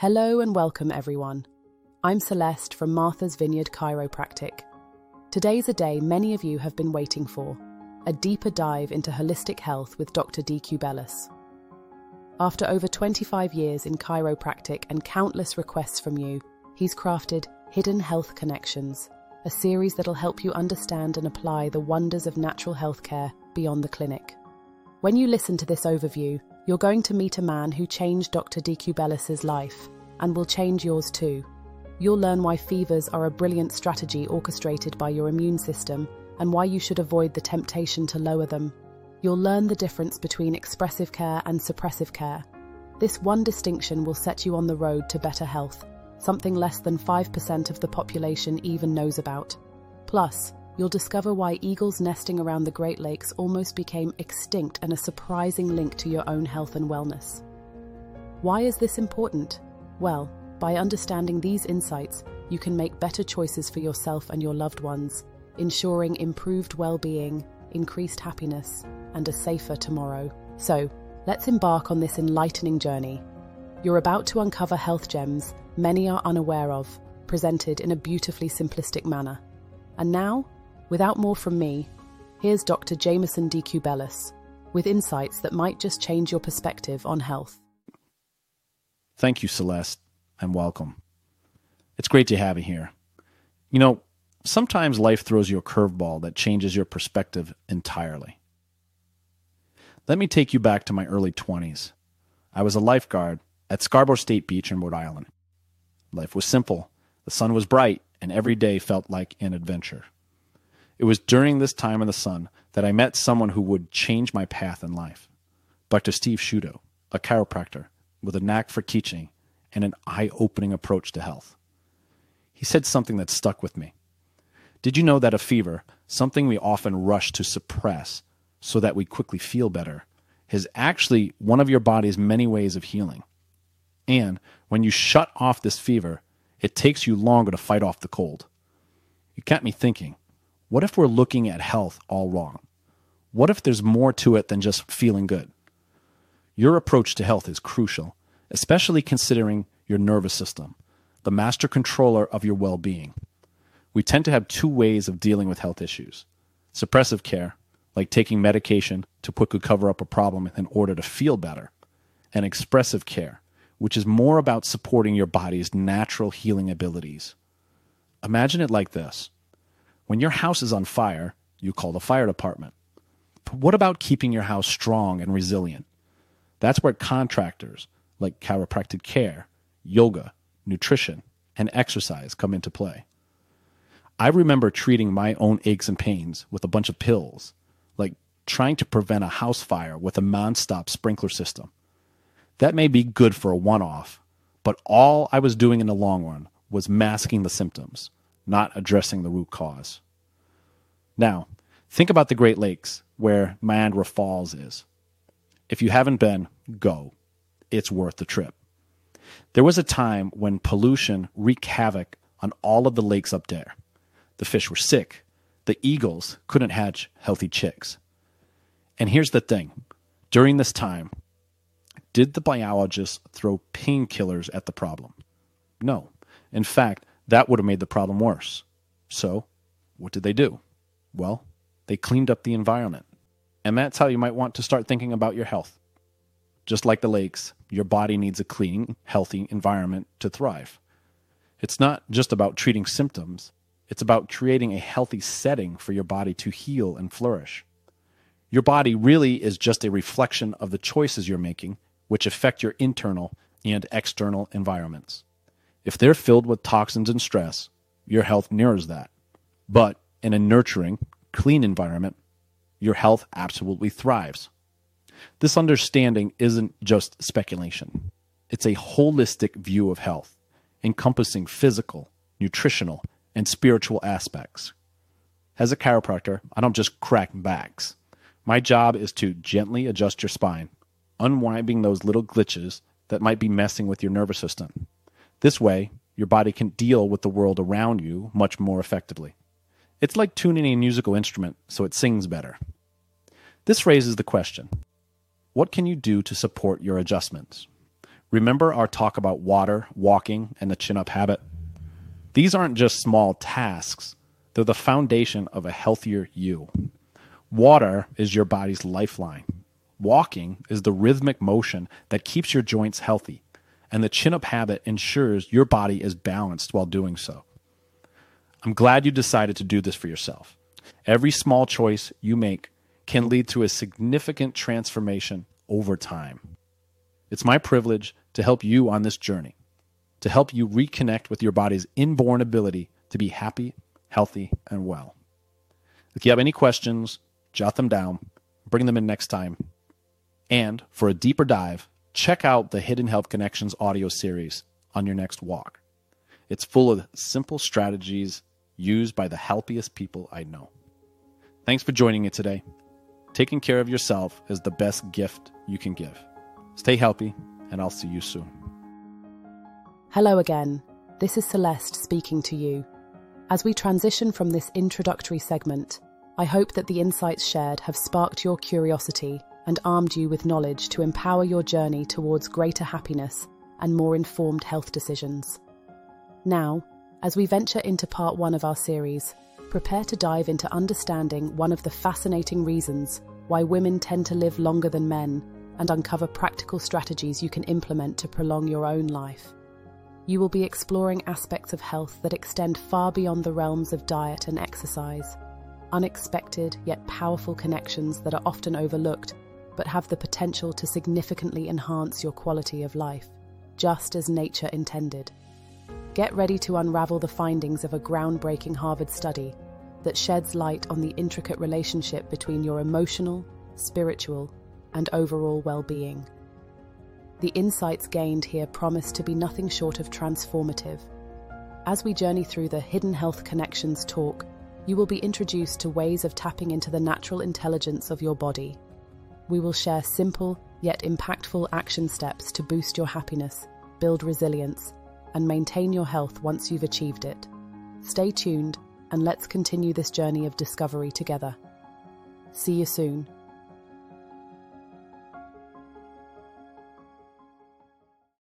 Hello and welcome, everyone. I'm Celeste from Martha's Vineyard Chiropractic. Today's a day many of you have been waiting for a deeper dive into holistic health with Dr. DeCubellis. After over 25 years in chiropractic and countless requests from you, he's crafted Hidden Health Connections, a series that'll help you understand and apply the wonders of natural healthcare beyond the clinic. When you listen to this overview, you're going to meet a man who changed Dr. DQ life and will change yours too. You'll learn why fevers are a brilliant strategy orchestrated by your immune system and why you should avoid the temptation to lower them. You'll learn the difference between expressive care and suppressive care. This one distinction will set you on the road to better health, something less than 5% of the population even knows about. Plus, you'll discover why eagles nesting around the Great Lakes almost became extinct and a surprising link to your own health and wellness. Why is this important? Well, by understanding these insights, you can make better choices for yourself and your loved ones, ensuring improved well being, increased happiness, and a safer tomorrow. So, let's embark on this enlightening journey. You're about to uncover health gems many are unaware of, presented in a beautifully simplistic manner. And now, without more from me, here's Dr. Jamieson DQ with insights that might just change your perspective on health. Thank you, Celeste, and welcome. It's great to have you here. You know, sometimes life throws you a curveball that changes your perspective entirely. Let me take you back to my early 20s. I was a lifeguard at Scarborough State Beach in Rhode Island. Life was simple, the sun was bright, and every day felt like an adventure. It was during this time in the sun that I met someone who would change my path in life Dr. Steve Shudo, a chiropractor with a knack for teaching and an eye opening approach to health. He said something that stuck with me. Did you know that a fever, something we often rush to suppress so that we quickly feel better, is actually one of your body's many ways of healing? And when you shut off this fever, it takes you longer to fight off the cold. It got me thinking what if we're looking at health all wrong? What if there's more to it than just feeling good? Your approach to health is crucial, especially considering your nervous system, the master controller of your well being. We tend to have two ways of dealing with health issues suppressive care, like taking medication to quickly cover up a problem in order to feel better, and expressive care, which is more about supporting your body's natural healing abilities. Imagine it like this when your house is on fire, you call the fire department. But what about keeping your house strong and resilient? That's where contractors like chiropractic care, yoga, nutrition, and exercise come into play. I remember treating my own aches and pains with a bunch of pills, like trying to prevent a house fire with a nonstop sprinkler system. That may be good for a one off, but all I was doing in the long run was masking the symptoms, not addressing the root cause. Now, think about the Great Lakes, where Niagara Falls is. If you haven't been, go. It's worth the trip. There was a time when pollution wreaked havoc on all of the lakes up there. The fish were sick. The eagles couldn't hatch healthy chicks. And here's the thing during this time, did the biologists throw painkillers at the problem? No. In fact, that would have made the problem worse. So, what did they do? Well, they cleaned up the environment. And that's how you might want to start thinking about your health. Just like the lakes, your body needs a clean, healthy environment to thrive. It's not just about treating symptoms, it's about creating a healthy setting for your body to heal and flourish. Your body really is just a reflection of the choices you're making which affect your internal and external environments. If they're filled with toxins and stress, your health mirrors that. But in a nurturing, clean environment, your health absolutely thrives. This understanding isn't just speculation, it's a holistic view of health, encompassing physical, nutritional, and spiritual aspects. As a chiropractor, I don't just crack backs. My job is to gently adjust your spine unwinding those little glitches that might be messing with your nervous system. This way, your body can deal with the world around you much more effectively. It's like tuning a musical instrument so it sings better. This raises the question what can you do to support your adjustments? Remember our talk about water, walking, and the chin up habit? These aren't just small tasks, they're the foundation of a healthier you. Water is your body's lifeline. Walking is the rhythmic motion that keeps your joints healthy, and the chin up habit ensures your body is balanced while doing so. I'm glad you decided to do this for yourself. Every small choice you make can lead to a significant transformation over time. It's my privilege to help you on this journey, to help you reconnect with your body's inborn ability to be happy, healthy, and well. If you have any questions, jot them down, bring them in next time. And for a deeper dive, check out the Hidden Health Connections audio series on your next walk. It's full of simple strategies used by the healthiest people I know. Thanks for joining me today. Taking care of yourself is the best gift you can give. Stay healthy, and I'll see you soon. Hello again. This is Celeste speaking to you. As we transition from this introductory segment, I hope that the insights shared have sparked your curiosity and armed you with knowledge to empower your journey towards greater happiness and more informed health decisions. Now, as we venture into part one of our series, prepare to dive into understanding one of the fascinating reasons why women tend to live longer than men and uncover practical strategies you can implement to prolong your own life. You will be exploring aspects of health that extend far beyond the realms of diet and exercise, unexpected yet powerful connections that are often overlooked but have the potential to significantly enhance your quality of life, just as nature intended. Get ready to unravel the findings of a groundbreaking Harvard study that sheds light on the intricate relationship between your emotional, spiritual, and overall well being. The insights gained here promise to be nothing short of transformative. As we journey through the Hidden Health Connections talk, you will be introduced to ways of tapping into the natural intelligence of your body. We will share simple yet impactful action steps to boost your happiness, build resilience, and maintain your health once you've achieved it. Stay tuned and let's continue this journey of discovery together. See you soon.